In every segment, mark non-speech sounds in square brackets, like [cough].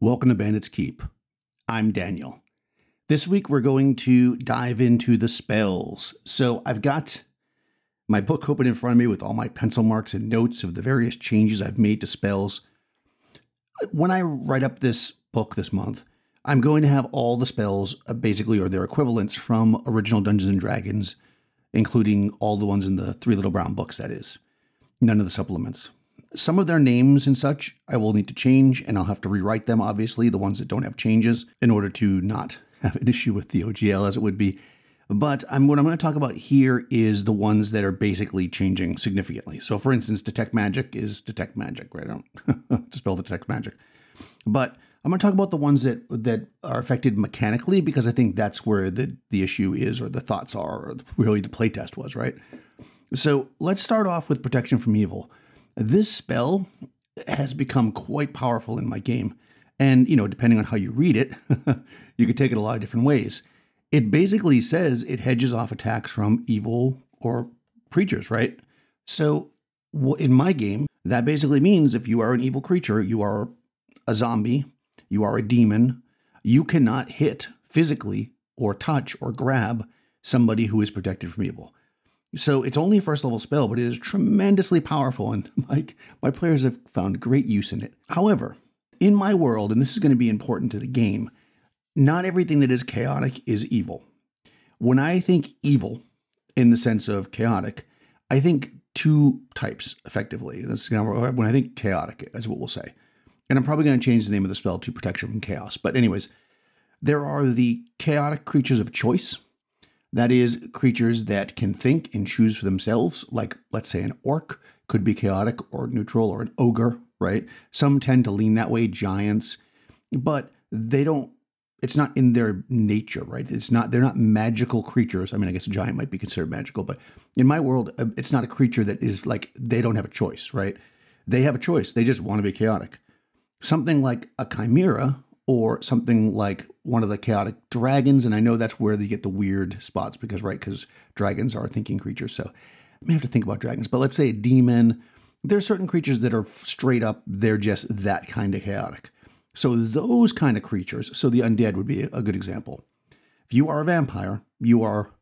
Welcome to Bandit's Keep. I'm Daniel. This week we're going to dive into the spells. So I've got my book open in front of me with all my pencil marks and notes of the various changes I've made to spells. When I write up this book this month, I'm going to have all the spells uh, basically or their equivalents from original Dungeons and Dragons, including all the ones in the Three Little Brown books, that is. None of the supplements some of their names and such I will need to change, and I'll have to rewrite them, obviously, the ones that don't have changes, in order to not [laughs] have an issue with the OGL as it would be. But I'm, what I'm going to talk about here is the ones that are basically changing significantly. So, for instance, detect magic is detect magic, right? I don't [laughs] spell detect magic. But I'm going to talk about the ones that that are affected mechanically because I think that's where the the issue is, or the thoughts are, or really the playtest was, right? So let's start off with protection from evil. This spell has become quite powerful in my game. And, you know, depending on how you read it, [laughs] you could take it a lot of different ways. It basically says it hedges off attacks from evil or creatures, right? So, in my game, that basically means if you are an evil creature, you are a zombie, you are a demon, you cannot hit physically or touch or grab somebody who is protected from evil. So it's only a first level spell, but it is tremendously powerful, and [laughs] my, my players have found great use in it. However, in my world, and this is going to be important to the game, not everything that is chaotic is evil. When I think evil, in the sense of chaotic, I think two types effectively. That's when I think chaotic, is what we'll say. And I'm probably going to change the name of the spell to protection from chaos. But, anyways, there are the chaotic creatures of choice that is, creatures that can think and choose for themselves, like, let's say, an orc could be chaotic or neutral, or an ogre, right? Some tend to lean that way, giants, but they don't, it's not in their nature, right? It's not, they're not magical creatures. I mean, I guess a giant might be considered magical, but in my world, uh, it's not a creature that is like, they don't have a choice, right? They have a choice. They just want to be chaotic. Something like a chimera or something like one of the chaotic dragons. And I know that's where they get the weird spots because, right, because dragons are thinking creatures. So I may have to think about dragons. But let's say a demon. There's certain creatures that are straight up, they're just that kind of chaotic. So those kind of creatures, so the undead would be a good example. If you are a vampire, you are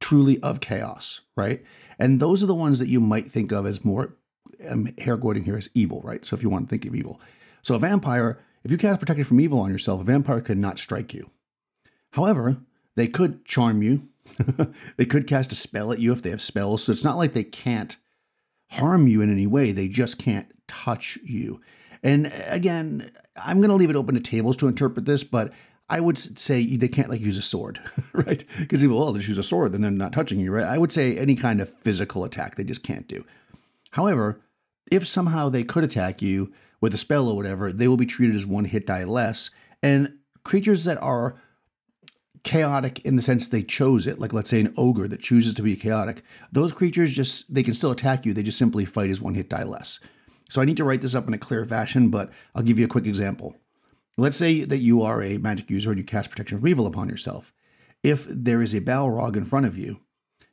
truly of chaos, right? And those are the ones that you might think of as more, um, hair quoting here as evil, right? So if you want to think of evil. So a vampire if you cast Protection from Evil on yourself, a vampire could not strike you. However, they could charm you. [laughs] they could cast a spell at you if they have spells. So it's not like they can't harm you in any way. They just can't touch you. And uh, again, I'm going to leave it open to tables to interpret this, but I would say they can't like use a sword, [laughs] right? Because people, oh, well, just use a sword, then they're not touching you, right? I would say any kind of physical attack they just can't do. However, if somehow they could attack you, with a spell or whatever, they will be treated as one hit die less. And creatures that are chaotic in the sense they chose it, like let's say an ogre that chooses to be chaotic, those creatures just they can still attack you, they just simply fight as one hit die less. So I need to write this up in a clear fashion, but I'll give you a quick example. Let's say that you are a magic user and you cast protection from evil upon yourself. If there is a Balrog in front of you,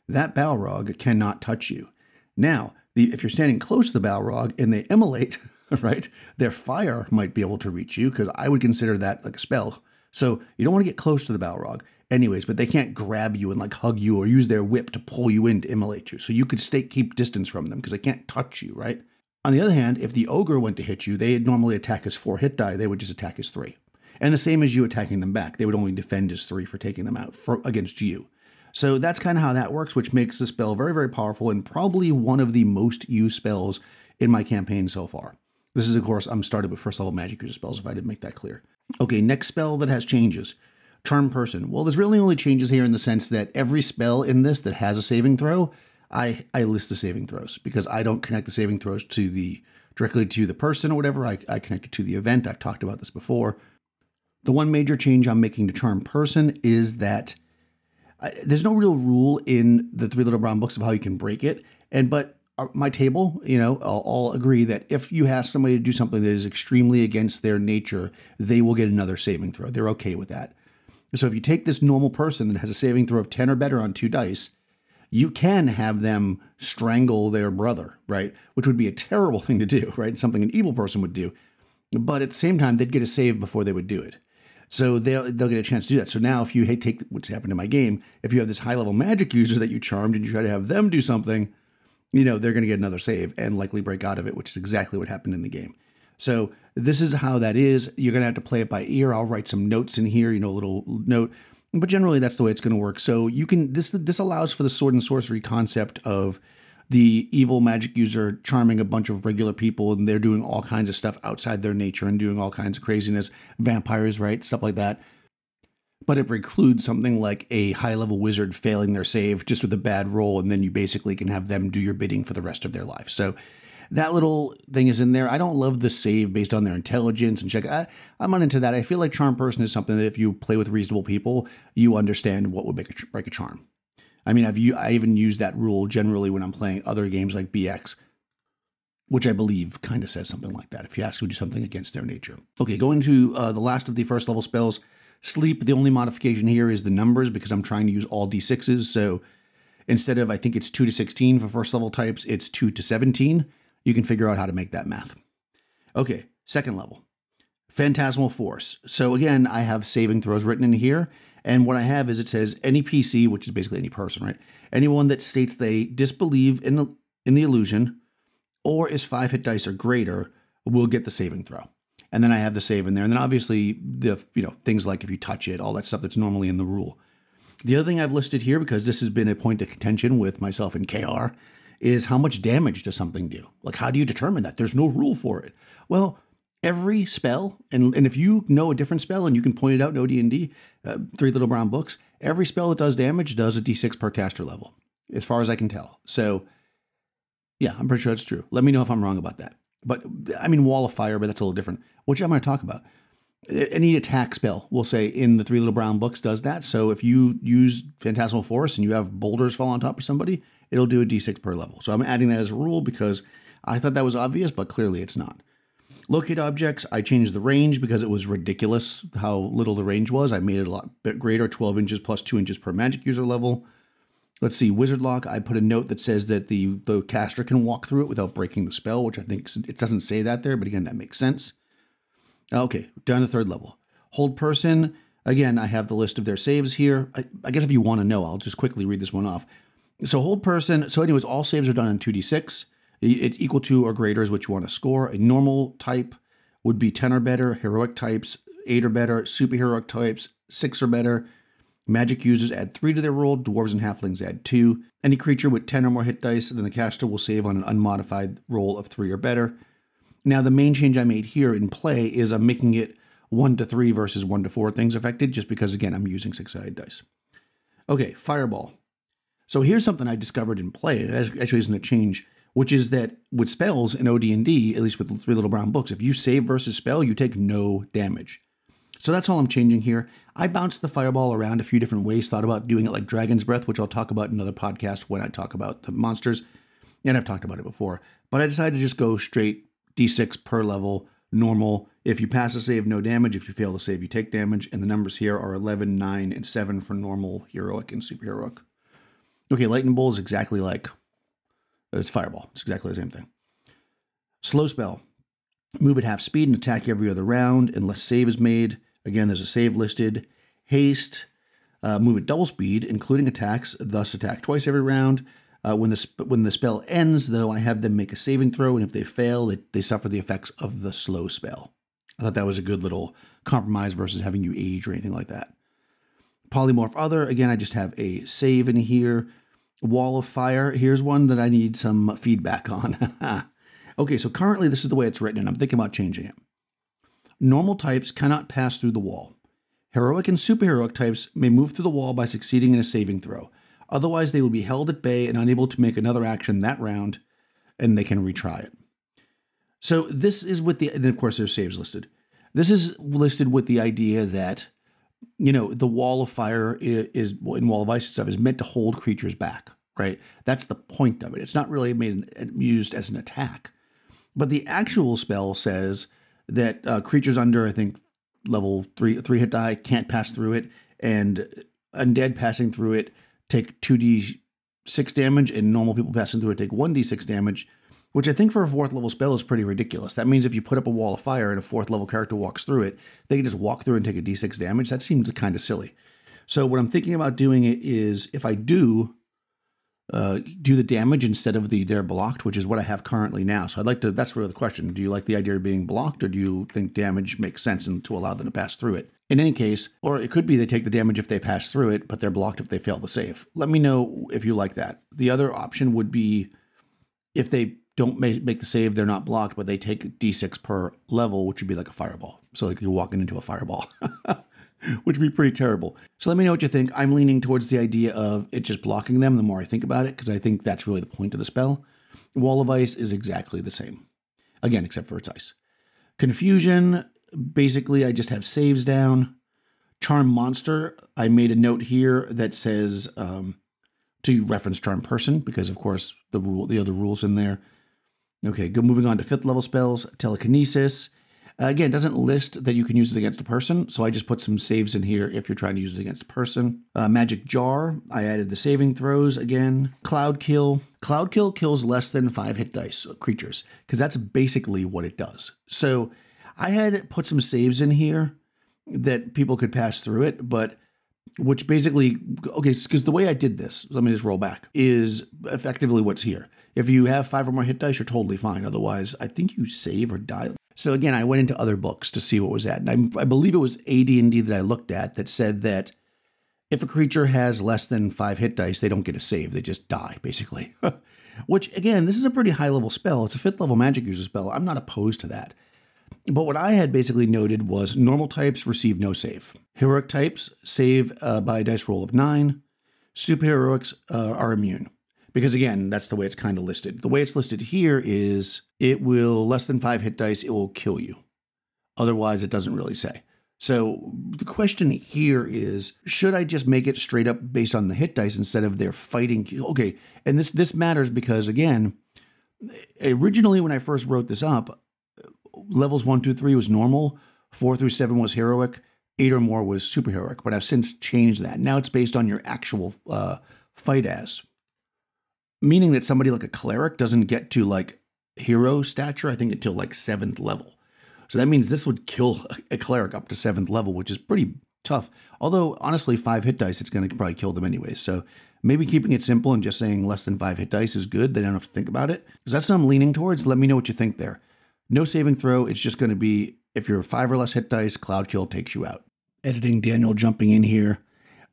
that Balrog cannot touch you. Now, the, if you're standing close to the Balrog and they immolate, [laughs] [laughs] right? Their fire might be able to reach you because I would consider that like a spell. So you don't want to get close to the Balrog. Anyways, but they can't grab you and like hug you or use their whip to pull you in to immolate you. So you could stay keep distance from them because they can't touch you, right? On the other hand, if the ogre went to hit you, they'd normally attack as four hit die. They would just attack as three. And the same as you attacking them back. They would only defend as three for taking them out for, against you. So that's kind of how that works, which makes the spell very, very powerful and probably one of the most used spells in my campaign so far. This is, of course, I'm started with first level magic user spells, if I didn't make that clear. Okay, next spell that has changes. Charm Person. Well, there's really only changes here in the sense that every spell in this that has a saving throw, I, I list the saving throws because I don't connect the saving throws to the directly to the person or whatever. I, I connect it to the event. I've talked about this before. The one major change I'm making to Charm Person is that I, there's no real rule in the Three Little Brown books of how you can break it. And but Uh, my table, you know, I'll, I'll, agree that if you ask somebody to do something that is extremely against their nature, they will get another saving throw. They're okay with that. So if you take this normal person that has a saving throw of 10 or better on two dice, you can have them strangle their brother, right? Which would be a terrible [laughs] thing to do, right? Something an evil person would do. but at the same time, they'd get a save before they would do it. So they'll they'll get a chance to do that. So now, if you hey, take what's happened in my game, if you have this high level magic user that you charmed and you try to have them do something, you know they're going to get another save and likely break out of it, which is exactly what happened in the game. So this is how that is. You're going to have to play it by ear. I'll write some notes in here, you know, a little note, but generally that's the way it's going to work. So you can this this allows for the sword and sorcery concept of the evil magic user charming a bunch of regular people and they're doing all kinds of stuff outside their nature and doing all kinds of craziness, vampires, right? Stuff like that. But it precludes something like a high level wizard failing their save just with a bad roll, and then you basically can have them do your bidding for the rest of their life. So that little thing is in there. I don't love the save based on their intelligence and check. I, am not into that. I feel like charm person is something that if you play with reasonable people, you understand what would make a, break a charm. I mean, I've I even use that rule generally when I'm playing other games like BX, which I believe kind of says something like that. If you ask them to do something against their nature. Okay, going to uh, the last of the first level spells, sleep. The only modification here is the numbers because I'm trying to use all d6s. So instead of I think it's two to 16 for first level types, it's two to 17. You can figure out how to make that math. Okay, second level. Phantasmal Force. So again, I have saving throws written in here, and what I have is it says any PC, which is basically any person, right? Anyone that states they disbelieve in the, in the illusion or is five hit dice or greater will get the saving throw. And then I have the save in there. And then obviously the you know things like if you touch it, all that stuff that's normally in the rule. The other thing I've listed here, because this has been a point of contention with myself and KR, is how much damage does something do? Like how do you determine that? There's no rule for it. Well, every spell, and, and if you know a different spell and you can point it out in OD&D, uh, Three Little Brown Books, every spell that does damage does a d6 per caster level, as far as I can tell. So, yeah, I'm pretty sure that's true. Let me know if I'm wrong about that. But I mean, Wall of Fire, but that's a little different, which I'm going to talk about. Any attack spell, we'll say, in the Three Little Brown Books does that. So if you use Phantasmal Force and you have boulders fall on top of somebody, it'll do a d6 per level. So I'm adding that as a rule because I thought that was obvious, but clearly it's not. Locate objects, I changed the range because it was ridiculous how little the range was. I made it a lot greater, 12 inches plus 2 inches per magic user level. Let's see, Wizard Lock, I put a note that says that the, the caster can walk through it without breaking the spell, which I think it doesn't say that there, but again, that makes sense. Okay, down to third level. Hold person, again, I have the list of their saves here. I, I guess if you want to know, I'll just quickly read this one off. So hold person, so anyways, all saves are done on 2d6. It's equal to or greater is what you want to score. A normal type would be 10 or better, heroic types 8 or better, superheroic types 6 or better. Magic users add 3 to their roll, dwarves and halflings add 2. Any creature with 10 or more hit dice, then the caster will save on an unmodified roll of 3 or better. Now, the main change I made here in play is I'm making it 1 to 3 versus 1 to 4 things affected, just because, again, I'm using six sided dice. Okay, Fireball. So here's something I discovered in play. It actually isn't a change which is that with spells in OD&D, at least with the Three Little Brown Books, if you save versus spell, you take no damage. So that's all I'm changing here. I bounced the fireball around a few different ways, thought about doing it like Dragon's Breath, which I'll talk about in another podcast when I talk about the monsters. And I've talked about it before. But I decided to just go straight d6 per level, normal. If you pass a save, no damage. If you fail to save, you take damage. And the numbers here are 11, 9, and 7 for normal, heroic, and superheroic. Okay, Lightning Bolt is exactly like it's Fireball. It's exactly the same thing. Slow spell. Move at half speed and attack every other round unless save is made. Again, there's a save listed. Haste. Uh, move at double speed, including attacks, thus attack twice every round. Uh, when the sp- when the spell ends, though, I have them make a saving throw, and if they fail, they, they suffer the effects of the slow spell. I thought that was a good little compromise versus having you age or anything like that. Polymorph other, again, I just have a save in here. Wall of Fire. Here's one that I need some feedback on. [laughs] okay, so currently this is the way it's written, and I'm thinking about changing it. Normal types cannot pass through the wall. Heroic and superheroic types may move through the wall by succeeding in a saving throw. Otherwise, they will be held at bay and unable to make another action that round, and they can retry it. So this is with the, and of course, there's saves listed. This is listed with the idea that you know, the wall of fire is, in wall of ice and stuff is meant to hold creatures back, right? That's the point of it. It's not really made used as an attack, but the actual spell says that uh, creatures under I think level three three hit die can't pass through it, and undead passing through it take two d six damage, and normal people passing through it take one d six damage. which I think for a fourth level spell is pretty ridiculous. That means if you put up a wall of fire and a fourth level character walks through it, they can just walk through and take a d6 damage. That seems kind of silly. So what I'm thinking about doing it is if I do uh, do the damage instead of the they're blocked, which is what I have currently now. So I'd like to. That's really the question. Do you like the idea of being blocked, or do you think damage makes sense and to allow them to pass through it? In any case, or it could be they take the damage if they pass through it, but they're blocked if they fail the save. Let me know if you like that. The other option would be if they don't make, make the save, they're not blocked, but they take d6 per level, which would be like a fireball. So like you're walking into a fireball, [laughs] [laughs] which would be pretty terrible. So let me know what you think. I'm leaning towards the idea of it just blocking them the more I think about it, because I think that's really the point of the spell. Wall of Ice is exactly the same. Again, except for its ice. Confusion, basically, I just have saves down. Charm Monster, I made a note here that says um, to reference Charm Person, because of course the rule, the other rules in there. Okay, go moving on to fifth level spells, telekinesis. Uh, again, it doesn't list that you can use it against a person, so I just put some saves in here if you're trying to use it against a person. Uh, magic jar, I added the saving throws again. Cloud kill, cloud kill kills less than five hit dice creatures because that's basically what it does. So I had put some saves in here that people could pass through it, but which basically okay because the way I did this, let me just roll back, is effectively what's here. If you have five or more hit dice, you're totally fine. Otherwise, I think you save or die. So again, I went into other books to see what was at, and I, I believe it was AD&D that I looked at that said that if a creature has less than five hit dice, they don't get a save; they just die, basically. [laughs] Which again, this is a pretty high level spell. It's a fifth level magic user spell. I'm not opposed to that. But what I had basically noted was normal types receive no save. Heroic types save uh, by a dice roll of nine. Superheroics uh, are immune because again, that's the way it's kind of listed. The way it's listed here is it will less than five hit dice, it will kill you. Otherwise, it doesn't really say. So the question here is, should I just make it straight up based on the hit dice instead of their fighting? Okay, and this this matters because again, originally when I first wrote this up, levels one, two, three was normal, four through seven was heroic, eight or more was superheroic. But I've since changed that. Now it's based on your actual uh, fight as meaning that somebody like a cleric doesn't get to like hero stature, I think, until like seventh level. So that means this would kill a cleric up to seventh level, which is pretty tough. Although, honestly, five hit dice, it's going to probably kill them anyway. So maybe keeping it simple and just saying less than five hit dice is good. They don't have to think about it. Because that's what I'm leaning towards. Let me know what you think there. No saving throw. It's just going to be if you're five or less hit dice, Cloud Kill takes you out. Editing Daniel jumping in here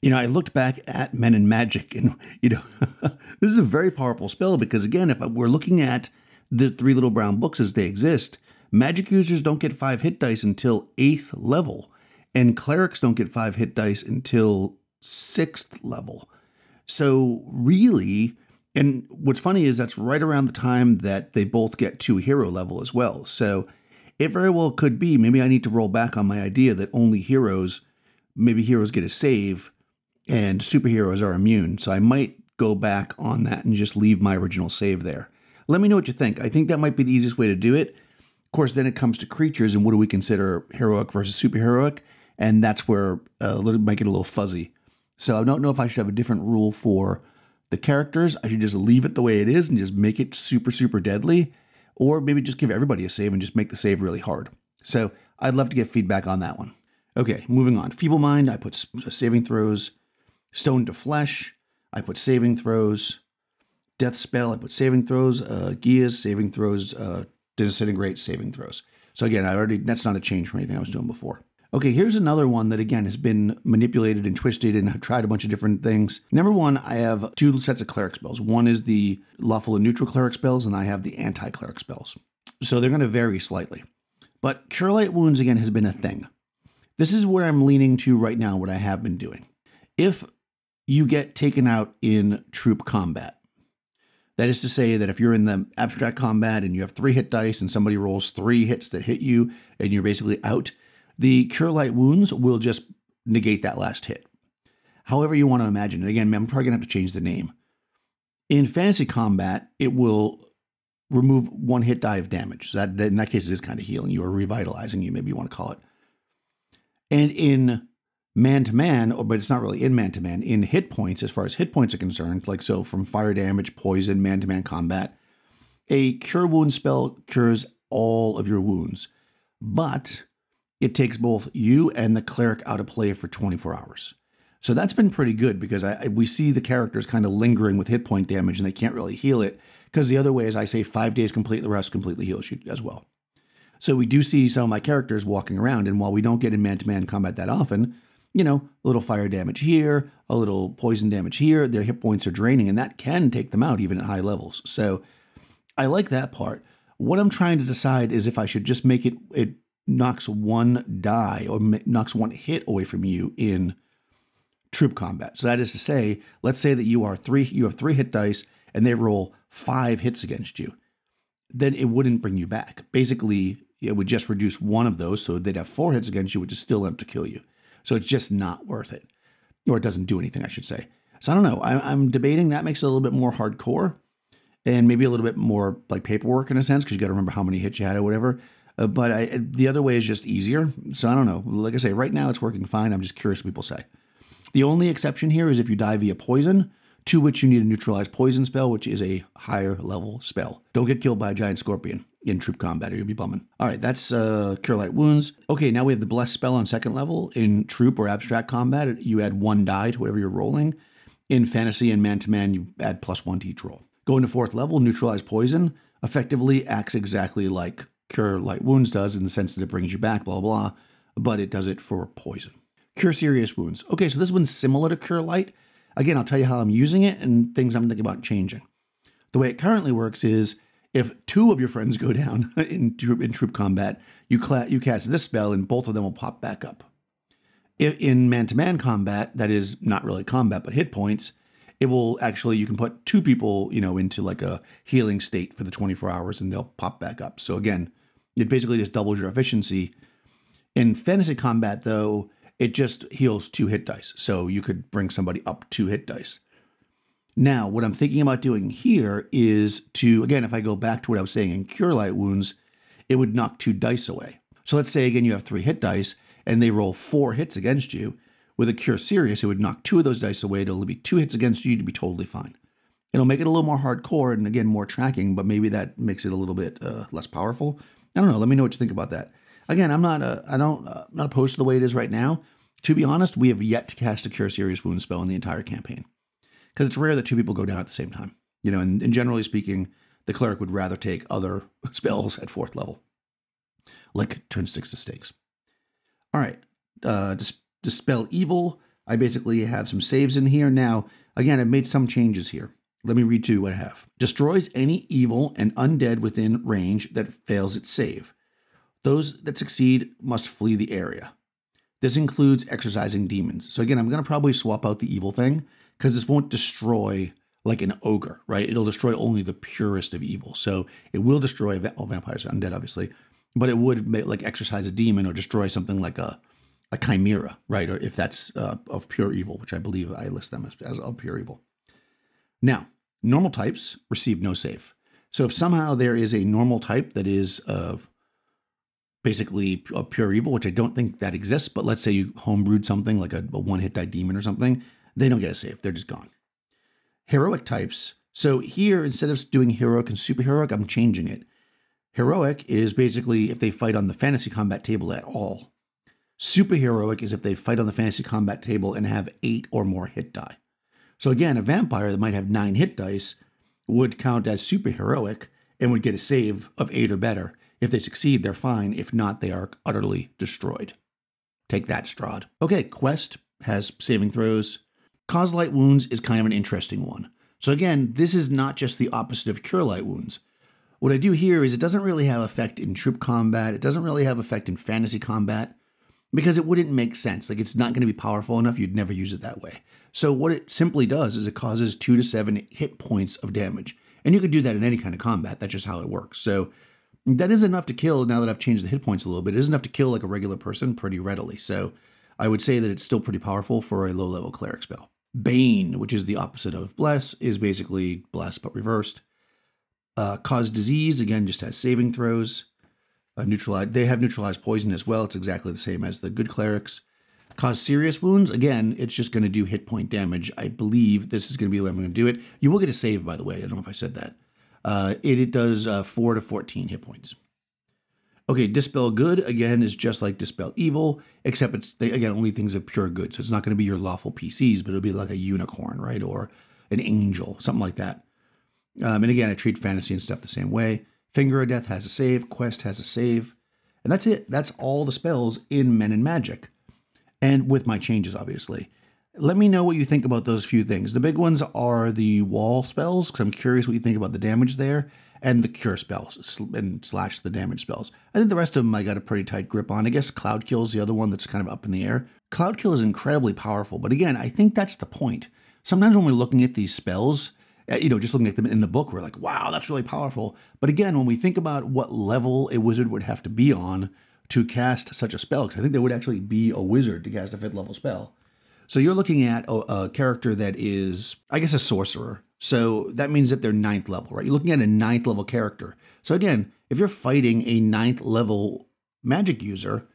you know, I looked back at Men and Magic, and you know, [laughs] this is a very powerful spell because again, if we're looking at the three little brown books as they exist, magic users don't get five hit dice until eighth level, and clerics don't get five hit dice until sixth level. So really, and what's funny is that's right around the time that they both get to hero level as well. So it very well could be maybe I need to roll back on my idea that only heroes, maybe heroes get a save and superheroes are immune. So I might go back on that and just leave my original save there. Let me know what you think. I think that might be the easiest way to do it. Of course, then it comes to creatures and what do we consider heroic versus superheroic, and that's where uh, a little might get a little fuzzy. So I don't know if I should have a different rule for the characters. I should just leave it the way it is and just make it super super deadly, or maybe just give everybody a save and just make the save really hard. So I'd love to get feedback on that one. Okay, moving on. Feeble Mind, I put saving throws. Stone to Flesh, I put saving throws. Death Spell, I put saving throws. Uh, Geas, saving throws. Uh, Disintegrate, saving throws. So again, I already that's not a change from anything I was doing before. Okay, here's another one that again has been manipulated and twisted, and I've tried a bunch of different things. Number one, I have two sets of cleric spells. One is the lawful and neutral cleric spells, and I have the anti cleric spells. So they're going to vary slightly. But Cure Light Wounds again has been a thing. This is where I'm leaning to right now, what I have been doing. If you get taken out in troop combat. That is to say that if you're in the abstract combat and you have three hit dice and somebody rolls three hits that hit you and you're basically out, the Cure Light Wounds will just negate that last hit. However, you want to imagine it. Again, I'm probably going to have to change the name. In fantasy combat, it will remove one hit die of damage. So that, in that case, it is kind of healing you or revitalizing you, maybe you want to call it. And in man to man, but it's not really in man to man, in hit points as far as hit points are concerned. Like so, from fire damage, poison, man to man combat, A cure wound spell cures all of your wounds, but it takes both you and the cleric out of play for 24 hours. So that's been pretty good because I, we see the characters kind of lingering with hit point damage and they can't really heal it. Because the other way is I say five days complete, the rest completely heals you as well. So we do see some of my characters walking around, and while we don't get in man to man combat that often, you know, a little fire damage here, a little poison damage here, their hit points are draining, and that can take them out even at high levels. So I like that part. What I'm trying to decide is if I should just make it, it knocks one die or knocks one hit away from you in troop combat. So that is to say, let's say that you are three, you have three hit dice and they roll five hits against you. Then it wouldn't bring you back. Basically, it would just reduce one of those, so they'd have four hits against you, which is still enough to kill you. So it's just not worth it, or it doesn't do anything, I should say. So I don't know. I, am debating that makes it a little bit more hardcore, and maybe a little bit more like paperwork in a sense, because you got to remember how many hits you had or whatever. Uh, but I, the other way is just easier. So I don't know. Like I say, right now it's working fine. I'm just curious what people say. The only exception here is if you die via poison, to which you need a neutralized poison spell, which is a higher level spell. Don't get killed by a giant scorpion in troop combat or you'll be bumming. All right, that's uh, Cure Light Wounds. Okay, now we have the Bless spell on second level. In troop or abstract combat, you add one die to whatever you're rolling. In fantasy and man to man, you add plus one to each roll. Going to fourth level, Neutralize Poison effectively acts exactly like Cure Light Wounds does in the sense that it brings you back, blah, blah, blah, but it does it for poison. Cure Serious Wounds. Okay, so this one's similar to Cure Light. Again, I'll tell you how I'm using it and things I'm thinking about changing. The way it currently works is if two of your friends go down [laughs] in troop, in troop combat, you, cla- you cast this spell and both of them will pop back up. If in man to man combat, that is not really combat, but hit points, it will actually, you can put two people, you know, into like a healing state for the 24 hours and they'll pop back up. So again, it basically just doubles your efficiency. In fantasy combat, though, it just heals two hit dice. So you could bring somebody up two hit dice. Now, what I'm thinking about doing here is to, again, if I go back to what I was saying in Cure Light Wounds, it would knock two dice away. So let's say, again, you have three hit dice and they roll four hits against you. With a Cure Serious, it would knock two of those dice away. It'll be two hits against you to be totally fine. It'll make it a little more hardcore and, again, more tracking, but maybe that makes it a little bit uh, less powerful. I don't know. Let me know what you think about that. Again, I'm not, uh, I don't, uh, not opposed to the way it is right now. To be honest, we have yet to cast a Cure Serious Wound spell in the entire campaign because it's rare that two people go down at the same time. You know, and, and generally speaking, the cleric would rather take other [laughs] spells at fourth level, like turn sticks to snakes. All right, uh, dis- dispel evil. I basically have some saves in here now. Again, I've made some changes here. Let me read to you what I have. Destroys any evil and undead within range that fails its save. Those that succeed must flee the area. This includes exorcising demons. So again, I'm going to probably swap out the evil thing because this won't destroy like an ogre, right? It'll destroy only the purest of evil. So it will destroy all vampires, undead, obviously, but it would make, like exorcise a demon or destroy something like a a chimera, right? Or if that's uh, of pure evil, which I believe I list them as, as of pure evil. Now, normal types receive no save. So if somehow there is a normal type that is of basically of pure evil, which I don't think that exists, but let's say you homebrewed something like a, a one hit die demon or something, they don't get a save. They're just gone. Heroic types. So here, instead of doing heroic and superheroic, I'm changing it. Heroic is basically if they fight on the fantasy combat table at all. Superheroic is if they fight on the fantasy combat table and have eight or more hit die. So again, a vampire that might have nine hit dice would count as superheroic and would get a save of eight or better. If they succeed, they're fine. If not, they are utterly destroyed. Take that, Strahd. Okay, Quest has saving throws, Cause light wounds is kind of an interesting one. So again, this is not just the opposite of cure light wounds. What I do here is it doesn't really have effect in troop combat. It doesn't really have effect in fantasy combat because it wouldn't make sense. Like it's not going to be powerful enough. You'd never use it that way. So what it simply does is it causes two to seven hit points of damage. And you could do that in any kind of combat. That's just how it works. So that is enough to kill now that I've changed the hit points a little bit. It is enough to kill like a regular person pretty readily. So I would say that it's still pretty powerful for a low level cleric spell. Bane, which is the opposite of bless, is basically bless but reversed. Uh, cause disease again just has saving throws. Uh, neutralize. They have neutralized poison as well. It's exactly the same as the good clerics. Cause serious wounds. Again, it's just going to do hit point damage. I believe this is going to be the way I'm going to do it. You will get a save, by the way. I don't know if I said that. Uh, it, it does uh, 4 to 14 hit points. Okay, Dispel Good, again, is just like Dispel Evil, except it's, they, again, only things of pure good. So it's not going to be your lawful PCs, but it'll be like a unicorn, right? Or an angel, something like that. Um, and again, I treat fantasy and stuff the same way. Finger of Death has a save, Quest has a save. And that's it. That's all the spells in Men and Magic. And with my changes, obviously. Let me know what you think about those few things. The big ones are the wall spells, because I'm curious what you think about the damage there, and the cure spells and slash the damage spells. I think the rest of them I got a pretty tight grip on. I guess Cloud Kill is the other one that's kind of up in the air. Cloud Kill is incredibly powerful, but again, I think that's the point. Sometimes when we're looking at these spells, uh, you know, just looking at them in the book, we're like, wow, that's really powerful. But again, when we think about what level a wizard would have to be on to cast such a spell, because I think there would actually be a wizard to cast a fifth level spell. So you're looking at a, a, character that is, I guess, a sorcerer. So that means that they're ninth level, right? You're looking at a ninth level character. So again, if you're fighting a ninth level magic user,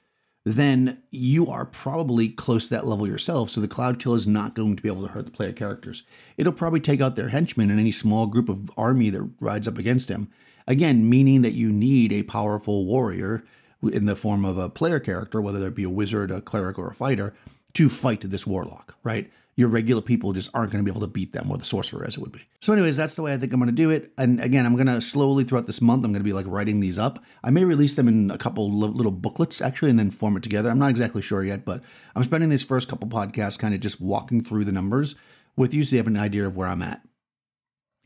then you are probably close to that level yourself. So the Cloud Kill is not going to be able to hurt the player characters. It'll probably take out their henchmen and any small group of army that rides up against him. Again, meaning that you need a powerful warrior in the form of a player character, whether it be a wizard, a cleric, or a fighter, to fight this warlock, right? Your regular people just aren't going to be able to beat them, or the sorcerer as it would be. So, anyways, that's the way I think I'm going to do it. And again, I'm going to slowly throughout this month, I'm going to be like writing these up. I may release them in a couple little booklets actually, and then form it together. I'm not exactly sure yet, but I'm spending these first couple podcasts kind of just walking through the numbers with you so you have an idea of where I'm at.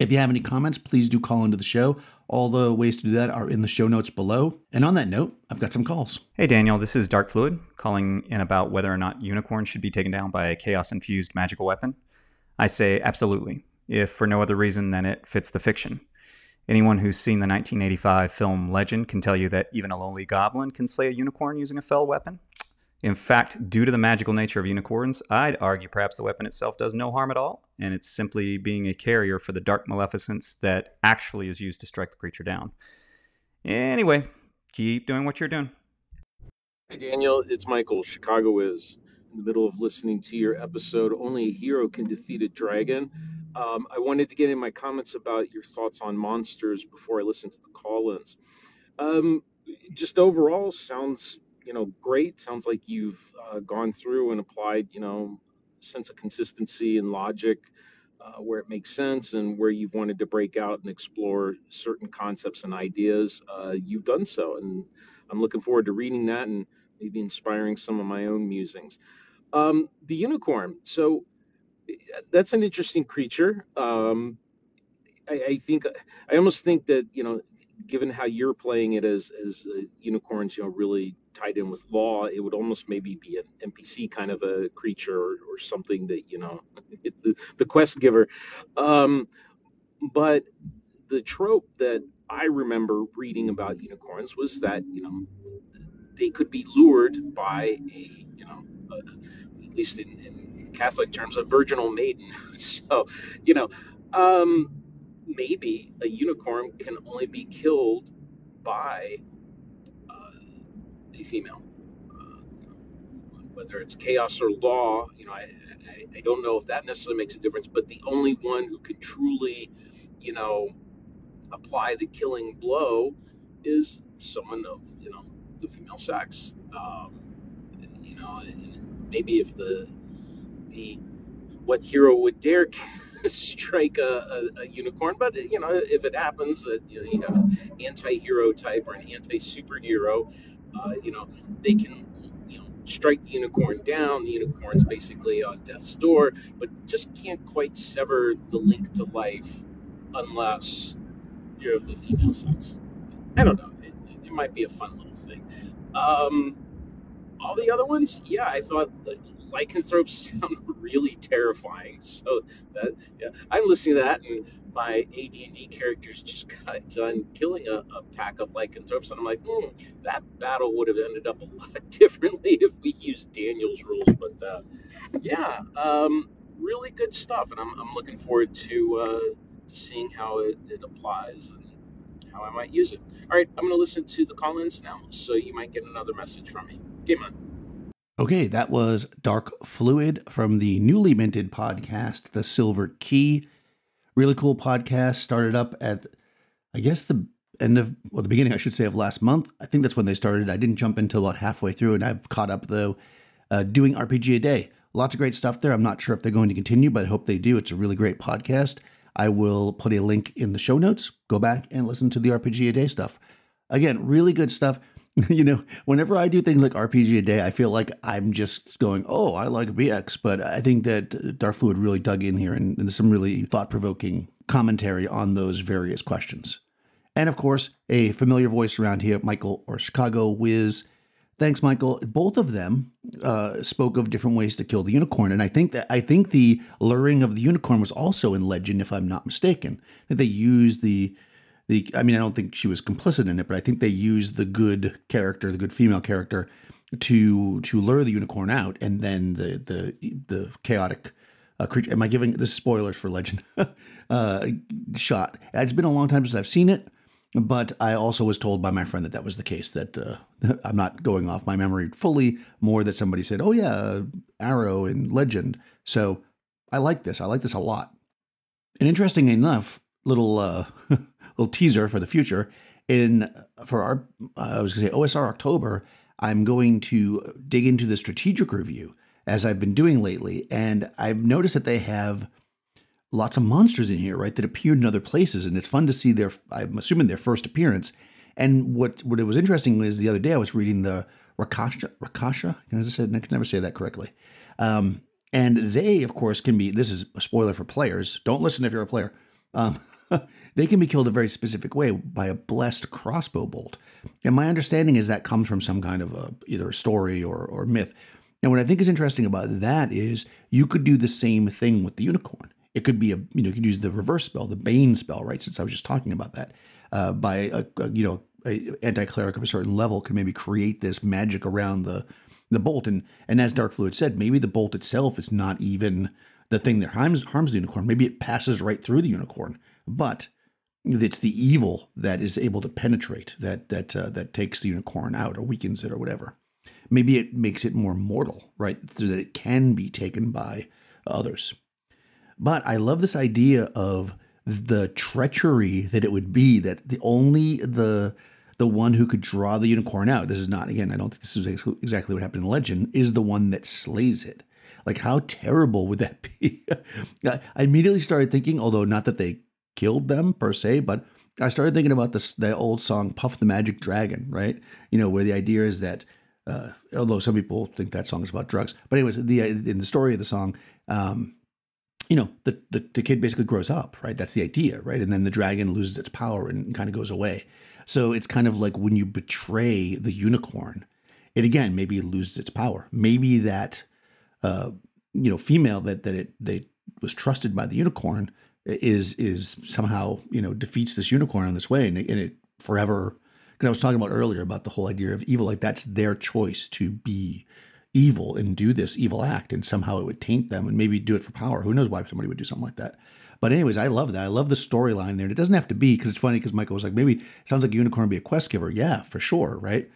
If you have any comments, please do call into the show. All the ways to do that are in the show notes below. And on that note, I've got some calls. Hey, Daniel, this is Dark Fluid calling in about whether or not Unicorn should be taken down by a chaos infused magical weapon. I say absolutely, if for no other reason than it fits the fiction. Anyone who's seen the 1985 film Legend can tell you that even a lonely goblin can slay a unicorn using a fell weapon. In fact, due to the magical nature of unicorns, I'd argue perhaps the weapon itself does no harm at all, and it's simply being a carrier for the dark maleficence that actually is used to strike the creature down. Anyway, keep doing what you're doing. Hey Daniel, it's Michael. Chicago Wiz in the middle of listening to your episode. Only a hero can defeat a dragon. Um, I wanted to get in my comments about your thoughts on monsters before I listen to the call-ins. Um, just overall, sounds you know, great. Sounds like you've uh, gone through and applied, you know, sense of consistency and logic uh, where it makes sense and where you've wanted to break out and explore certain concepts and ideas. Uh, you've done so, and I'm looking forward to reading that and maybe inspiring some of my own musings. Um, the unicorn. So that's an interesting creature. Um, I, I, think I almost think that you know given how you're playing it as as uh, unicorns, you know, really tied in with law, it would almost maybe be an NPC kind of a creature or, or something that you know, [laughs] the, the quest giver. Um, but the trope that I remember reading about unicorns was that you know they could be lured by a you know a, at least in, in Catholic terms a virginal maiden. [laughs] so you know. Um, maybe a unicorn can only be killed by uh, a female. Uh, whether it's chaos or law, you know, I, I, I, don't know if that necessarily makes a difference, but the only one who can truly, you know, apply the killing blow is someone of, you know, the female sex. Um, you know, maybe if the, the, what hero would dare [laughs] strike a, a, a, unicorn, but you know, if it happens that you, know, you have an anti-hero type or an anti-superhero, uh, you know, they can you know strike the unicorn down. The unicorn's basically on death's door, but just can't quite sever the link to life unless you're of the female sex. I don't know. It, it might be a fun little thing. Um, all the other ones, yeah, I thought lycanthropes sound [laughs] really terrifying. So that yeah, I'm listening to that, and my AD&D characters just got done killing a, a pack of lycanthropes, and I'm like, hmm, that battle would have ended up a [laughs] lot differently if we used Daniel's rules. But uh, yeah, um, really good stuff, and I'm, I'm looking forward to, uh, to seeing how it, it applies and how I might use it. All right, I'm going to listen to the call-ins now, so you might get another message from me. Game on. Okay, that was Dark Fluid from the newly minted podcast, The Silver Key. Really cool podcast. Started up at I guess the end of well the beginning I should say of last month. I think that's when they started. I didn't jump until about halfway through, and I've caught up though, uh, doing RPG a day. Lots of great stuff there. I'm not sure if they're going to continue, but I hope they do. It's a really great podcast. I will put a link in the show notes. Go back and listen to the RPG a day stuff. Again, really good stuff. [laughs] you know, whenever I do things like RPG a day, I feel like I'm just going, oh, I like BX. But I think that Dark Fluid really dug in here and, and some really thought provoking commentary on those various questions. And of course, a familiar voice around here, Michael or Chicago Wiz. Thanks, Michael. Both of them uh, spoke of different ways to kill the unicorn, and I think that I think the luring of the unicorn was also in Legend, if I'm not mistaken. That they used the the I mean I don't think she was complicit in it, but I think they used the good character, the good female character, to to lure the unicorn out, and then the the the chaotic uh, creature. Am I giving this spoilers for Legend? [laughs] uh, shot. It's been a long time since I've seen it, but I also was told by my friend that that was the case. That uh, [laughs] I'm not going off my memory fully. More that somebody said, "Oh yeah, Arrow and Legend." So I like this. I like this a lot. And interesting enough, little uh, [laughs] little teaser for the future. In for our, uh, I was going to say OSR October, I'm going to dig into the strategic review as I've been doing lately, and I've noticed that they have lots of monsters in here, right? That appeared in other places, and it's fun to see their. I'm assuming their first appearance. And what what it was interesting was the other day I was reading the Rakasha. Rakasha, I said I can never say that correctly. Um, and they, of course, can be. This is a spoiler for players. Don't listen if you're a player. Um, [laughs] they can be killed a very specific way by a blessed crossbow bolt. And my understanding is that comes from some kind of a, either a story or, or myth. And what I think is interesting about that is you could do the same thing with the unicorn. It could be a, you know, you could use the reverse spell, the Bane spell, right? Since I was just talking about that, uh, by a, a, you know, a anti-cleric of a certain level can maybe create this magic around the the bolt. And and as Darkfluid said, maybe the bolt itself is not even the thing that harms harms the unicorn. Maybe it passes right through the unicorn, but it's the evil that is able to penetrate that that uh, that takes the unicorn out or weakens it or whatever. Maybe it makes it more mortal, right? So that it can be taken by others. But I love this idea of the treachery that it would be that the only the the one who could draw the unicorn out. This is not again. I don't think this is exactly what happened in Legend. Is the one that slays it. Like how terrible would that [laughs] be? I immediately started thinking, although not that they killed them per se, but I started thinking about this the old song "Puff the Magic Dragon," right? You know, where the idea is that, uh, although some people think that song is about drugs, but anyways, the in the story of the song, um, you know, the, the the kid basically grows up, right? That's the idea, right? And then the dragon loses its power and kind of goes away. So it's kind of like when you betray the unicorn, it again maybe loses its power. Maybe that, uh, you know, female that that it they was trusted by the unicorn is is somehow you know defeats this unicorn in this way, and it, and it forever. Because I was talking about earlier about the whole idea of evil, like that's their choice to be evil and do this evil act, and somehow it would taint them and maybe do it for power. Who knows why somebody would do something like that? But anyways, I love that. I love the storyline there. And it doesn't have to be because it's funny because Michael was like, maybe sounds like a unicorn be a quest giver. Yeah, for sure, right?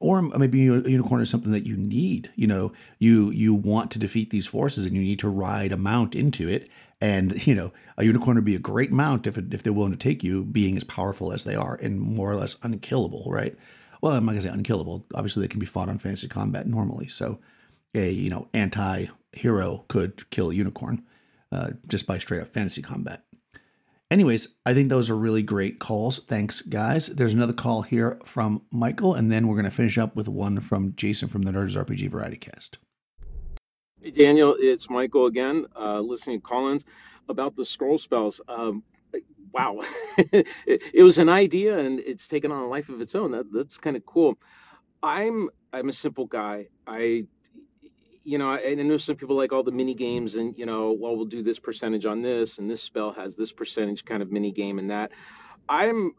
Or maybe a unicorn is something that you need. You know, you you want to defeat these forces and you need to ride a mount into it and you know, a unicorn would be a great mount if if they're willing to take you, being as powerful as they are and more or less unkillable, right? Well, I'm not gonna say unkillable. Obviously, they can be fought on fantasy combat normally. So, a you know anti-hero could kill a unicorn uh, just by straight up fantasy combat. Anyways, I think those are really great calls. Thanks, guys. There's another call here from Michael, and then we're going to finish up with one from Jason from the Nerds RPG Variety Cast. Hey, Daniel, it's Michael again, uh, listening to call-ins about the scroll spells. Um, wow, [laughs] it, it, was an idea and it's taken on a life of its own. That, that's kind of cool. I'm I'm a simple guy. I you know, I, I know some people like all the mini games and you know, well, we'll do this percentage on this, and this spell has this percentage kind of mini game and that. I'm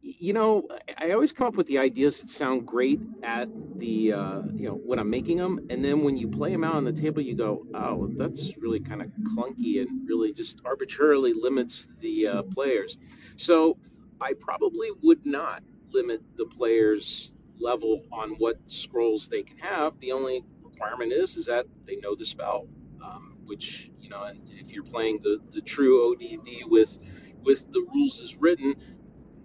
you know, I always come up with the ideas that sound great at the, uh, you know, when I'm making them, and then when you play them out on the table, you go, oh, that's really kind of clunky and really just arbitrarily limits the uh, players. So I probably would not limit the players' level on what scrolls they can have. The only requirement is is that they know the spell, um, which you know, if you're playing the the true ODD with with the rules as written,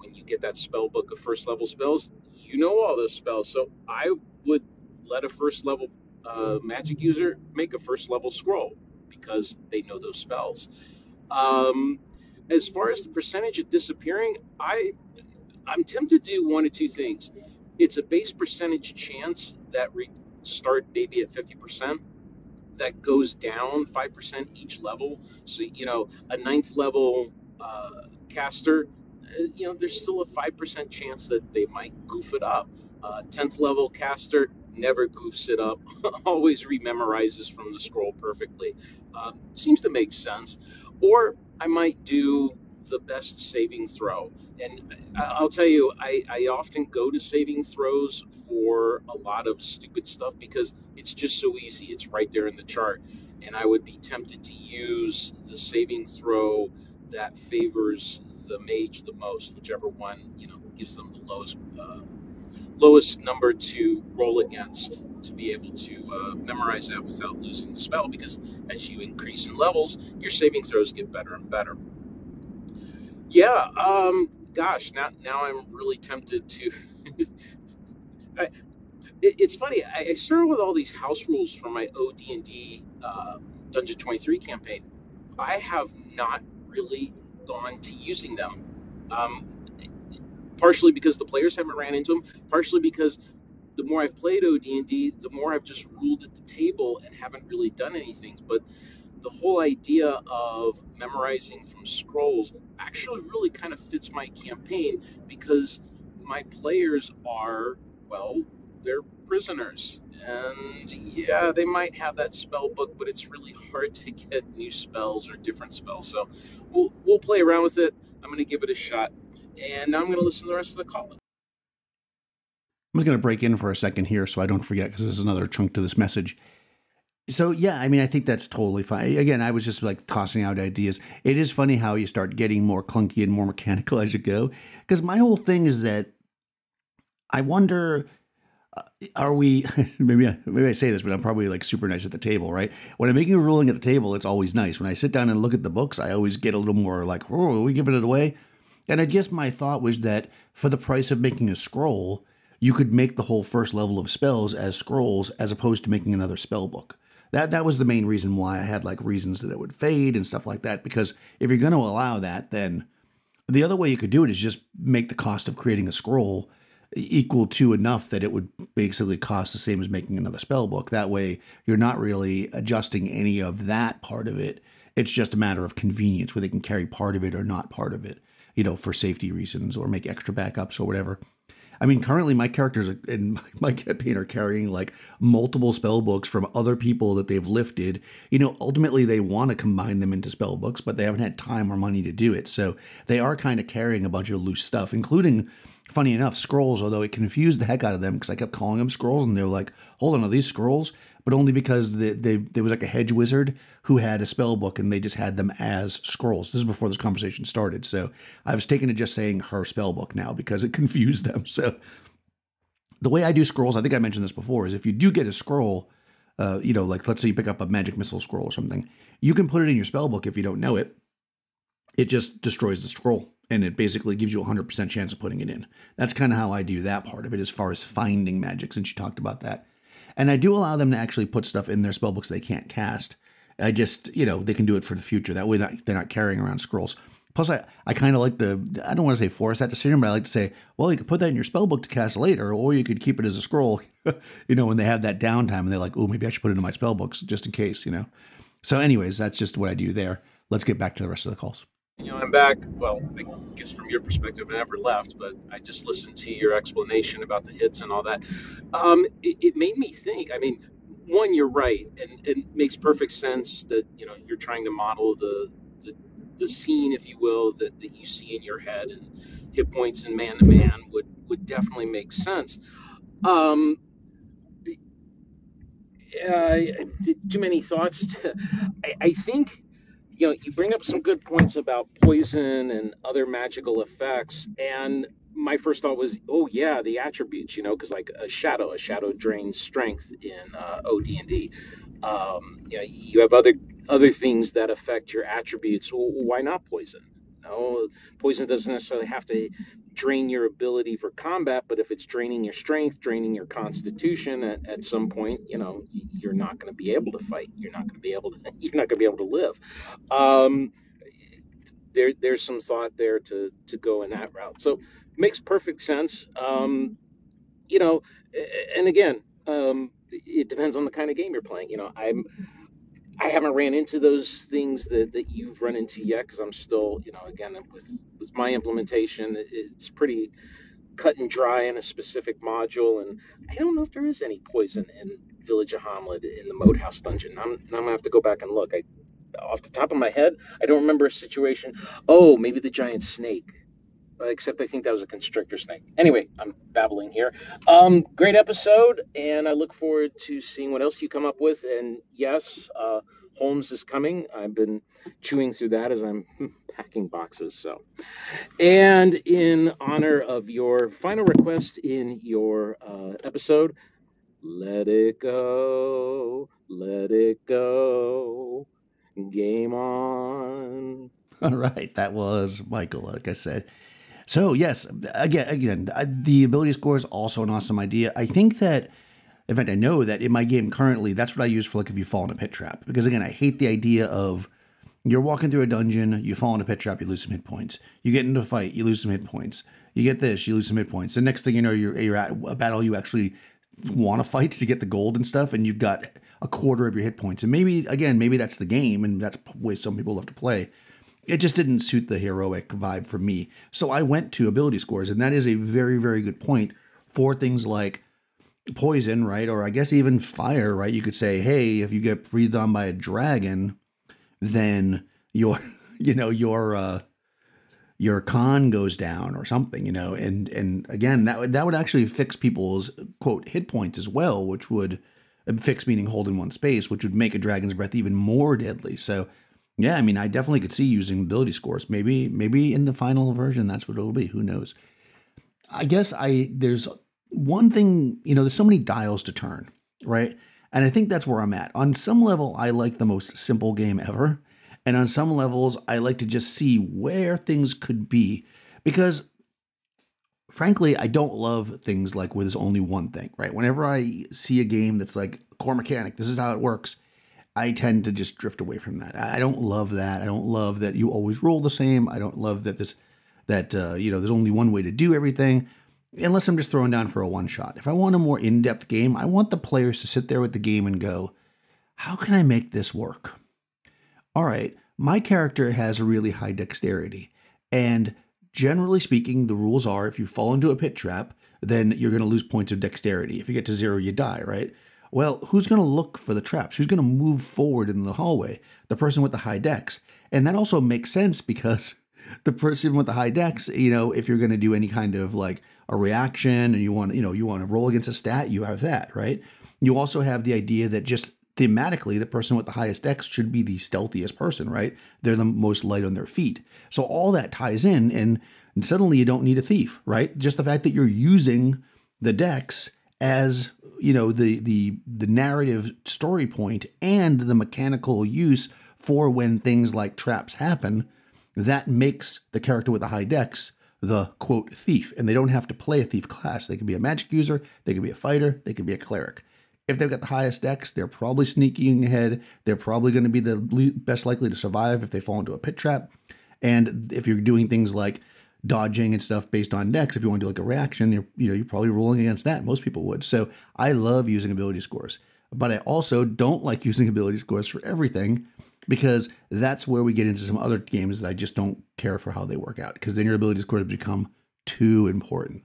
when you get that spell book of first level spells, you know all those spells. So I would let a first level uh, magic user make a first level scroll because they know those spells. Um, as far as the percentage of disappearing, I I'm tempted to do one of two things. It's a base percentage chance that we start maybe at 50% that goes down 5% each level. So, you know, a ninth level uh, caster, you know, there's still a 5% chance that they might goof it up. Uh, 10th level caster never goofs it up, [laughs] always rememorizes from the scroll perfectly. Uh, seems to make sense. Or I might do the best saving throw. And I'll tell you, I, I often go to saving throws for a lot of stupid stuff because it's just so easy. It's right there in the chart. And I would be tempted to use the saving throw that favors the mage the most, whichever one, you know, gives them the lowest uh, lowest number to roll against to be able to uh, memorize that without losing the spell because as you increase in levels your saving throws get better and better yeah, um, gosh, now now I'm really tempted to. [laughs] I, it, it's funny. I, I started with all these house rules for my OD&D uh, Dungeon 23 campaign. I have not really gone to using them. Um, partially because the players haven't ran into them. Partially because the more I've played OD&D, the more I've just ruled at the table and haven't really done anything. But the whole idea of memorizing from scrolls actually really kind of fits my campaign because my players are, well, they're prisoners. And yeah, they might have that spell book, but it's really hard to get new spells or different spells. So we'll, we'll play around with it. I'm going to give it a shot. And now I'm going to listen to the rest of the call. I'm just going to break in for a second here so I don't forget because there's another chunk to this message. So yeah, I mean, I think that's totally fine. Again, I was just like tossing out ideas. It is funny how you start getting more clunky and more [laughs] mechanical as you go. Because my whole thing is that I wonder, are we? [laughs] maybe maybe I say this, but I'm probably like super nice at the table, right? When I'm making a ruling at the table, it's always nice. When I sit down and look at the books, I always get a little more like, oh, are we giving it away? And I guess my thought was that for the price of making a scroll, you could make the whole first level of spells as scrolls as opposed to making another spell book. That that was the main reason why I had like reasons that it would fade and stuff like that. Because if you're going to allow that, then the other way you could do it is just make the cost of creating a scroll equal to enough that it would basically cost the same as making another spell book. That way, you're not really adjusting any of that part of it. It's just a matter of convenience where they can carry part of it or not part of it, you know, for safety reasons or make extra backups or whatever. I mean, currently my characters in [laughs] my campaign are carrying like multiple spell books from other people that they've lifted. You know, ultimately they want to combine them into spell books, but they haven't had time or money to do it. So they are kind of carrying a bunch of loose stuff, including, funny enough, scrolls. Although it confused the heck out of them because I kept calling them scrolls, and they were like, "Hold on, are these scrolls?" but only because they, they, there was like a hedge wizard who had a spell book and they just had them as scrolls. This is before this conversation started. So I was taken to just saying her spell book now because it [laughs] confused them. So the way I do scrolls, I think I mentioned this before, is if you do get a scroll, uh, you know, like let's say you pick up a magic missile scroll or something, you can put it in your spell book if you don't know it. It just destroys the scroll and it basically gives you a 100% chance of putting it in. That's kind of how I do that part of it as far as finding magic, since you talked about that. And I do allow them to actually put stuff in their spellbooks they can't cast. I just, you know, they can do it for the future. That way they're not carrying around scrolls. Plus, I, I kind of like to, I don't want to say force that decision, but I like to say, well, you could put that in your spellbook to cast later, or you could keep it as a scroll, [laughs] you know, when they have that downtime and they're like, oh, maybe I should put it in my spellbooks just in case, you know. So, anyways, that's just what I do there. Let's get back to the rest of the calls. You know, I'm back. Well, I guess from your perspective, I never left, but I just listened to your explanation about the hits and all that. Um, it, it made me think. I mean, one, you're right, and it makes perfect sense that you know you're trying to model the the, the scene, if you will, that, that you see in your head, and hit points and man to man would would definitely make sense. Um, uh, too many thoughts. I, I think you know, you bring up some good points about poison and other magical effects. And my first thought was, oh yeah, the attributes, you know, because like a shadow, a shadow drains strength in uh, OD&D. Um, you know, you have other other things that affect your attributes. Well, why not poison? No, poison doesn't necessarily have to drain your ability for combat, but if it's draining your strength, draining your constitution, at, at some point, you know, you're not going to be able to fight. You're not going to be able to. [laughs] You're not going to be able to live. Um, there, there's some thought there to to go in that route. So makes perfect sense. Um, you know, and again, um, it depends on the kind of game you're playing. You know, I'm I haven't ran into those things that, that you've run into yet because I'm still, you know, again with with my implementation, it's pretty cut and dry in a specific module, and I don't know if there is any poison in Village of Hommlet in the Moat House dungeon. I'm, I'm gonna have to go back and look. I off the top of my head, I don't remember a situation. Oh, maybe the giant snake except I think that was a constrictor snake. Anyway, I'm babbling here. Um, great episode, and I look forward to seeing what else you come up with. And yes, uh, Holmes is coming. I've been chewing through that as I'm [laughs] packing boxes. So, and in honor of your final request in your uh, episode, let it go, let it go, game on. All right, that was Michael. Like I said, so yes, again, again, the ability score is also an awesome idea. I think that, in fact, I know that in my game currently, that's what I use for like if you fall in a pit trap. Because again, I hate the idea of you're walking through a dungeon, you fall in a pit trap, you lose some hit points. You get into a fight, you lose some hit points. You get this, you lose some hit points. The next thing you know, you're you're at a battle you actually want to fight to get the gold and stuff, and you've got a quarter of your hit points. And maybe again, maybe that's the game, and that's the way some people love to play it just didn't suit the heroic vibe for me. So I went to ability scores, and that is a very, very good point for things like poison, right? Or I guess even fire, right? You could say, hey, if you get breathed on by a dragon, then your, [laughs] you know, your uh your con goes down or something, you know, and and again that would that would actually fix people's quote hit points as well, which would fix meaning hold in one space, which would make a dragon's breath even more deadly. So yeah, I mean, I definitely could see using ability scores. Maybe, maybe in the final version, that's what it'll be. Who knows? I guess I there's one thing. You know, there's so many dials to turn, right? And I think that's where I'm at. On some level, I like the most simple game ever, and on some levels, I like to just see where things could be because. Frankly, I don't love things like where there's only one thing, right? Whenever I see a game that's like core mechanic, this is how it works, I tend to just drift away from that. I don't love that. I don't love that you always roll the same. I don't love that this that uh, you know there's only one way to do everything. Unless I'm just throwing down for a one shot. If I want a more in depth game, I want the players to sit there with the game and go, "How can I make this work?" All right, my character has a really high dexterity, and generally speaking, the rules are if you fall into a pit trap, then you're going to lose points of dexterity. If you get to zero, you die. Right? Well, who's going to look for the traps? Who's going to move forward in the hallway? The person with the high dex. And that also makes sense because [laughs] the person with the high dex, you know, if you're going to do any kind of like a reaction and you want, you know, you want to roll against a stat, you have that, right? You also have the idea that just thematically, the person with the highest dex should be the stealthiest person, right? They're the most light on their feet. So all that ties in, and suddenly you don't need a thief, right? Just the fact that you're using the dex as you know the the the narrative story point and the mechanical use for when things like traps happen that makes the character with the high dex the quote thief. And they don't have to play a thief class. They can be a magic user. They can be a fighter. They can be a cleric. If they've got the highest dex they're probably sneaking ahead. They're probably going to be the best likely to survive if they fall into a pit trap. And if you're doing things like dodging and stuff based on dex. If you want to do like a reaction, you're you know you're probably rolling against that. Most people would. So I love using ability scores, but I also don't like [laughs] using ability scores for everything because that's where we get into some other games that I just don't care for how they work out because then your ability scores become too important.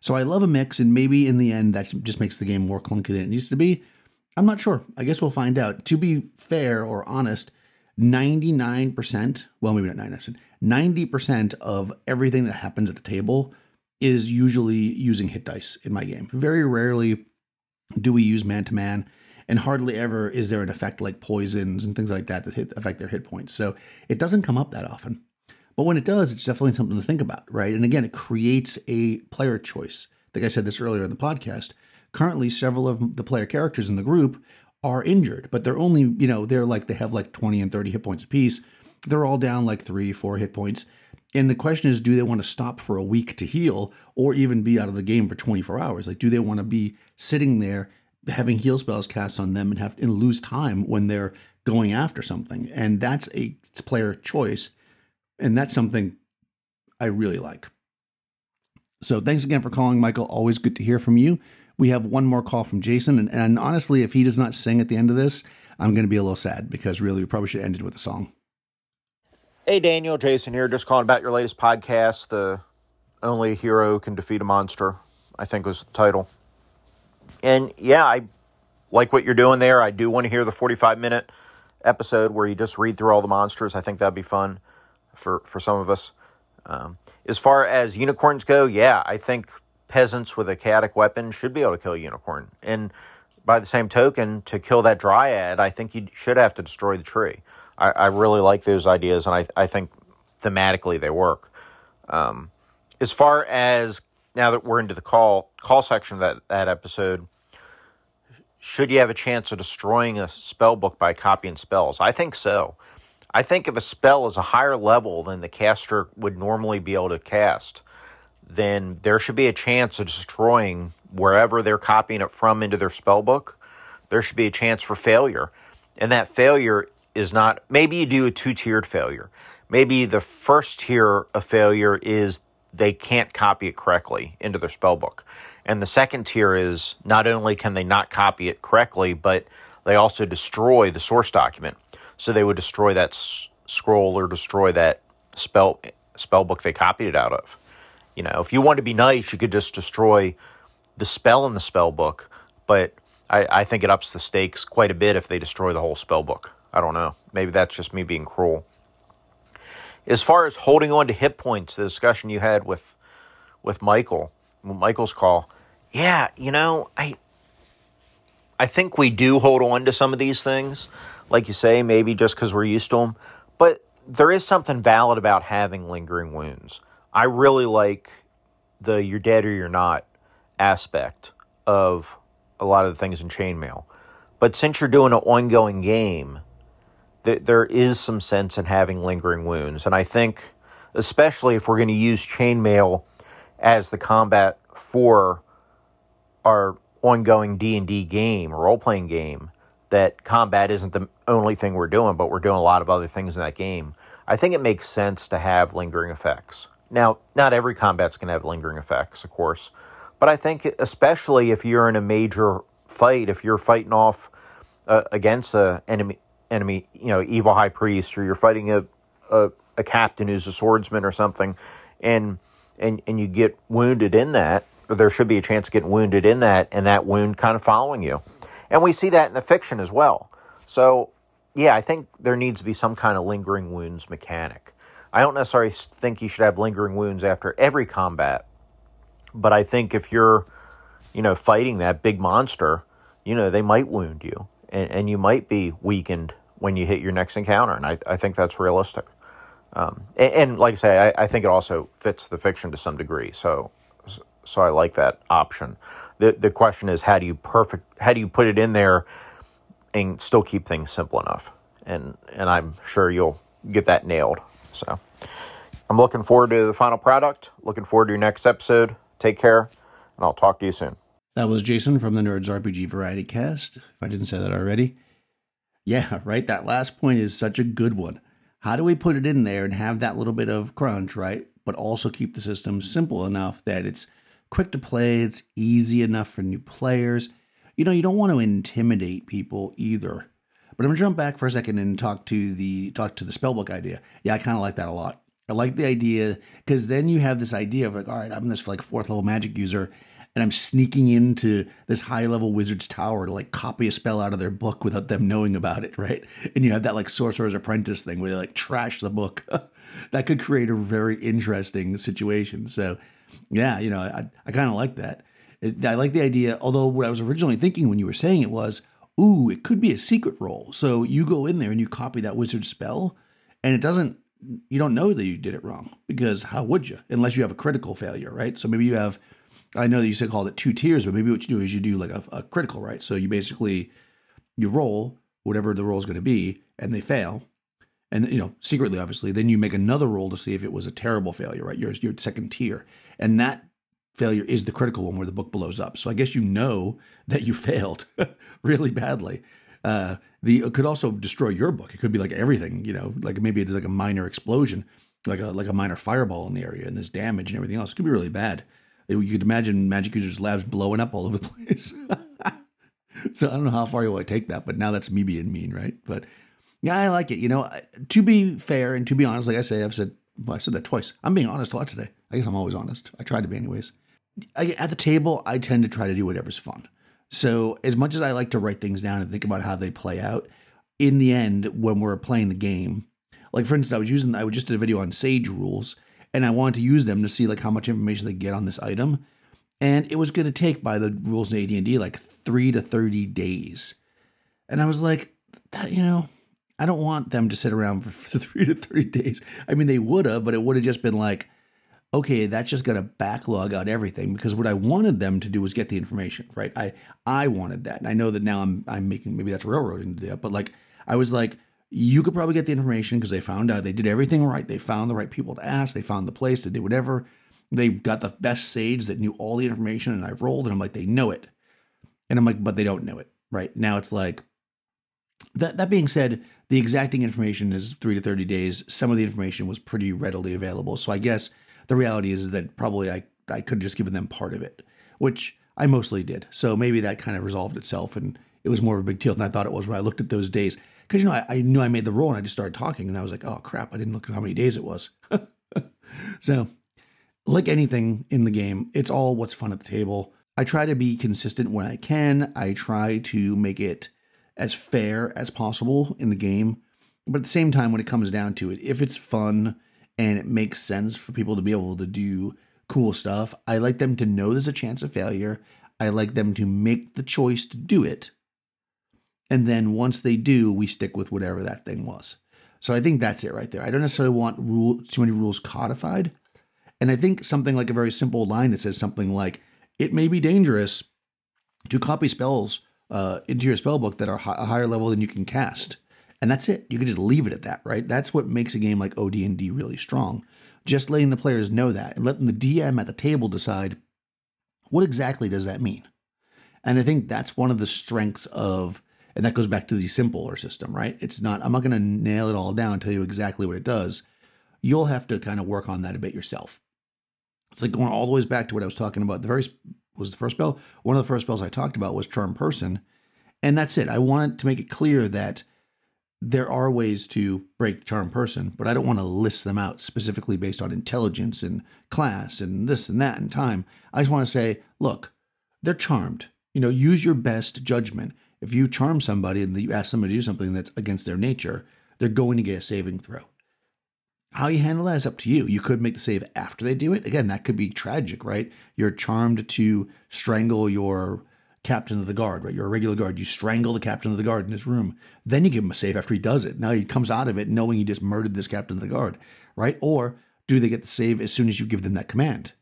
So I love a mix, and maybe in the end that just makes the game more clunky than it needs to be. I'm not sure. I guess we'll find out. To be fair or honest, 99%, well, maybe not 99%, 90% of everything that happens at the table is usually using hit dice in my game. Very rarely do we use man to man, and hardly ever is there an effect like poisons and things like that that hit, affect their hit points. So it doesn't come up that often. But when it does, it's definitely something to think about, right? And again, it creates a player choice. Like I said this earlier in the podcast. Currently, several of the player characters in the group are injured, but they're only, you know, they're like, they have like 20 and 30 hit points apiece they're all down like three, four hit points. And the question is, do they want to stop for a week to heal or even be out of the game for 24 hours? Like, do they want to be sitting there having heal spells cast on them and have and lose time when they're going after something? And that's a player choice. And that's something I really like. So thanks again for calling, Michael. Always good to hear from you. We have one more call from Jason. And, and honestly, if he does not sing at the end of this, I'm going to be a little sad because really we probably should have ended with a song. Hey, Daniel, Jason here. Just calling about your latest podcast, The Only Hero Can Defeat a Monster, I think was the title. And yeah, I like what you're doing there. I do want to hear the 45 minute episode where you just read through all the monsters. I think that'd be fun for, for some of us. Um, as far as unicorns go, yeah, I think peasants with a chaotic weapon should be able to kill a unicorn. And by the same token, to kill that dryad, I think you should have to destroy the tree. I, I really like those ideas, and I, I think thematically they work. Um, as far as now that we're into the call call section of that, that episode, should you have a chance of destroying a spell book by copying spells? I think so. I think if a spell is a higher level than the caster would normally be able to cast, then there should be a chance of destroying wherever they're copying it from into their spell book. There should be a chance for failure. And that failure is not, maybe you do a two tiered failure. Maybe the first tier of failure is they can't copy it correctly into their spell book. And the second tier is not only can they not copy it correctly, but they also destroy the source document. So they would destroy that s- scroll or destroy that spell spell book they copied it out of. You know, if you want to be nice, you could just destroy the spell in the spell book, but I, I think it ups the stakes quite a bit if they destroy the whole spell book. I don't know. Maybe that's just me being cruel. As far as holding on to hit points, the discussion you had with with Michael, Michael's call, yeah, you know, I I think we do hold on to some of these things like you say, maybe just because we're used to them. But there is something valid about having lingering wounds. I really like the you're dead or you're not aspect of a lot of the things in chainmail. But since you're doing an ongoing game, th- there is some sense in having lingering wounds. And I think, especially if we're going to use chainmail as the combat for our ongoing D&D game, role-playing game, that combat isn't the only thing we're doing, but we're doing a lot of other things in that game. I think it makes sense to have lingering effects. Now, not every combat's going to have lingering effects, of course, but I think especially if you're in a major fight, if you're fighting off uh, against a enemy, enemy, you know, evil high priest, or you're fighting a, a a captain who's a swordsman or something, and and and you get wounded in that, or there should be a chance of getting wounded in that, and that wound kind of following you. And we see that in the fiction as well. So, yeah, I think there needs to be some kind of lingering wounds mechanic. I don't necessarily think you should have lingering wounds after every combat, but I think if you're, you know, fighting that big monster, you know, they might wound you and, and you might be weakened when you hit your next encounter. And I, I think that's realistic. Um, and, and, like I say, I, I think it also fits the fiction to some degree. So, so I like that option. The the question is how do you perfect how do you put it in there and still keep things simple enough? And and I'm sure you'll get that nailed. So I'm looking forward to the final product. Looking forward to your next episode. Take care, and I'll talk to you soon. That was Jason from the Nerds RPG Variety Cast. If I didn't say that already. Yeah, [laughs] right. That last point is such a good one. How do we put it in there and have that little bit of crunch, right? But also keep the system simple enough that it's quick to play, it's easy enough for new players. You know, you don't want to intimidate people either. But I'm gonna jump back for a second and talk to the talk to the spellbook idea. Yeah, I kind of like that a lot. I like the idea because then you have this idea of like, all right, I'm this like fourth level magic user, and I'm sneaking into this high level wizard's tower to like copy a spell out of their book without them knowing about it, right? And you have that like sorcerer's apprentice thing where they like trash the book. [laughs] that could create a very interesting situation. So yeah, you know, I, I kind of like that. I like the idea, although what I was originally thinking when you were saying it was, ooh, it could be a secret roll. So you go in there and you copy that wizard spell, and it doesn't, you don't know that you did it wrong because how would you? Unless you have a critical failure, right? So maybe you have, I know that you said called it two tiers, but maybe what you do is you do like a, a critical, right? So you basically, you roll whatever the roll is going to be, and they fail. and you know secretly obviously then you make another roll to see if it was a terrible failure right? Your, your second tier. And that failure is the critical one where the book blows up. So i guess you know that you [laughs] failed [laughs] really badly. Uh, the it could also destroy your book. It could be like everything you know? Like maybe there's like a minor explosion like a like a minor fireball in the area and there's damage and everything else. It could be really bad you could imagine magic users labs blowing up all over the [laughs] place so i don't know how far you want to take that but now that's me being mean right but yeah, I like it. You know, to be fair and to be honest, like I say, I've said, well, I said that twice. I'm being honest a lot today. I guess I'm always honest. I try to be, anyways. I, at the table, I tend to try to do whatever's fun. So, as much as I like to write things down and think about how they play out, in the end, when we're playing the game, like for instance, I was using, I just did a video on Sage rules, and I wanted to use them to see like how much information they get on this item, and it was going to take by the rules in AD&D like three to thirty days, and I was like, that you know, I don't want them to sit around for, [laughs] for three to 30 days. I mean, they would have, but it would have just been like, okay, that's just going to backlog out everything because what I wanted them to do was get the information, right? I I wanted that. And I know that now I'm I'm making maybe that's railroading to that, but like I was like you could probably get the information because they found out they did everything right. They found the right people to ask, they found the place, they did whatever. They got the best sage that knew all the information and I rolled and I'm like they know it. And I'm like but they don't know it, right? Now it's like that that being said, the exacting information is three to 30 days. Some of the information was pretty readily available. So I guess the reality is that probably I, I could have just given them part of it, which I mostly did. So maybe that kind of resolved itself and it was more of a big deal than I thought it was when I looked at those days. Because, you know, I, I, knew I made the roll and I just started talking and I was like, oh crap, I didn't look at how many days it was. [laughs] so, like anything in the game, it's all what's fun at the table. I try to be consistent when I can. I try to make it as fair as possible in the game. But at the same time, when it comes down to it, if it's fun and it makes sense for people to be able to do cool stuff, I like them to know there's a chance of failure. I like them to make the choice to do it. And then once they do, we stick with whatever that thing was. So I think that's it right there. I don't necessarily want rule too many rules codified. And I think something like a very simple line that says something like, it may be dangerous to copy spells uh, into your spell book that are a higher level than you can cast. And that's it. You can just leave it at that, right? That's what makes a game like OD&D really strong. Just letting the players know that and letting the DM at the table decide what exactly does that mean. And I think that's one of the strengths of, and that goes back to the simpler system, right? It's not, I'm not going to nail it all down and tell you exactly what it does. You'll have to kind of work on that a bit yourself. It's like going all the way back to what I was talking about. The very was the first spell. One of the first spells I talked about was Charm Person. And that's it. I wanted to make it clear that there are ways to break Charm Person, but I don't want to list them out specifically based on intelligence and class and this and that and time. I just want to say, look, they're charmed. You know, use your best judgment. If you charm somebody and you ask somebody to do something that's against their nature, they're going to get a saving throw. How you handle that is up to you. You could make the save after they do it. Again, that could be tragic, right? You're charmed to strangle your captain of the guard, right? You're a regular guard. You strangle the captain of the guard in his room. Then you give him a save after he does it. Now he comes out of it knowing he just murdered this captain of the guard, right? Or do they get the save as soon as you give them that command?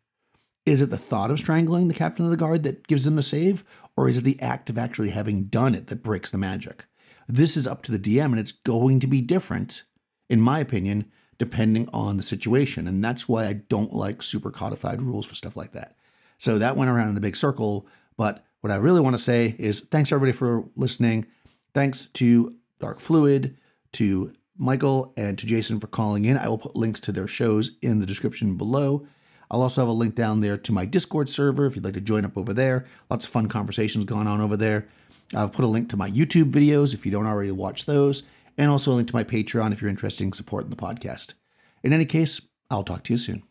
Is it the thought of strangling the captain of the guard that gives them the save? Or is it the act of actually having done it that breaks the magic? This is up to the DM, and it's going to be different, in my opinion, depending on the situation. And that's why I don't like super codified rules for stuff like that. So that went around in a big circle. But what I really want to say is thanks everybody for listening. Thanks to Dark Fluid, to Michael, and to Jason for calling in. I will put links to their shows in the description below. I'll also have a link down there to my Discord server if you'd like to join up over there. Lots of fun conversations going on over there. I'll put a link to my YouTube videos if you don't already watch those and also a link to my Patreon if you're interested in supporting the podcast. In any case, I'll talk to you soon.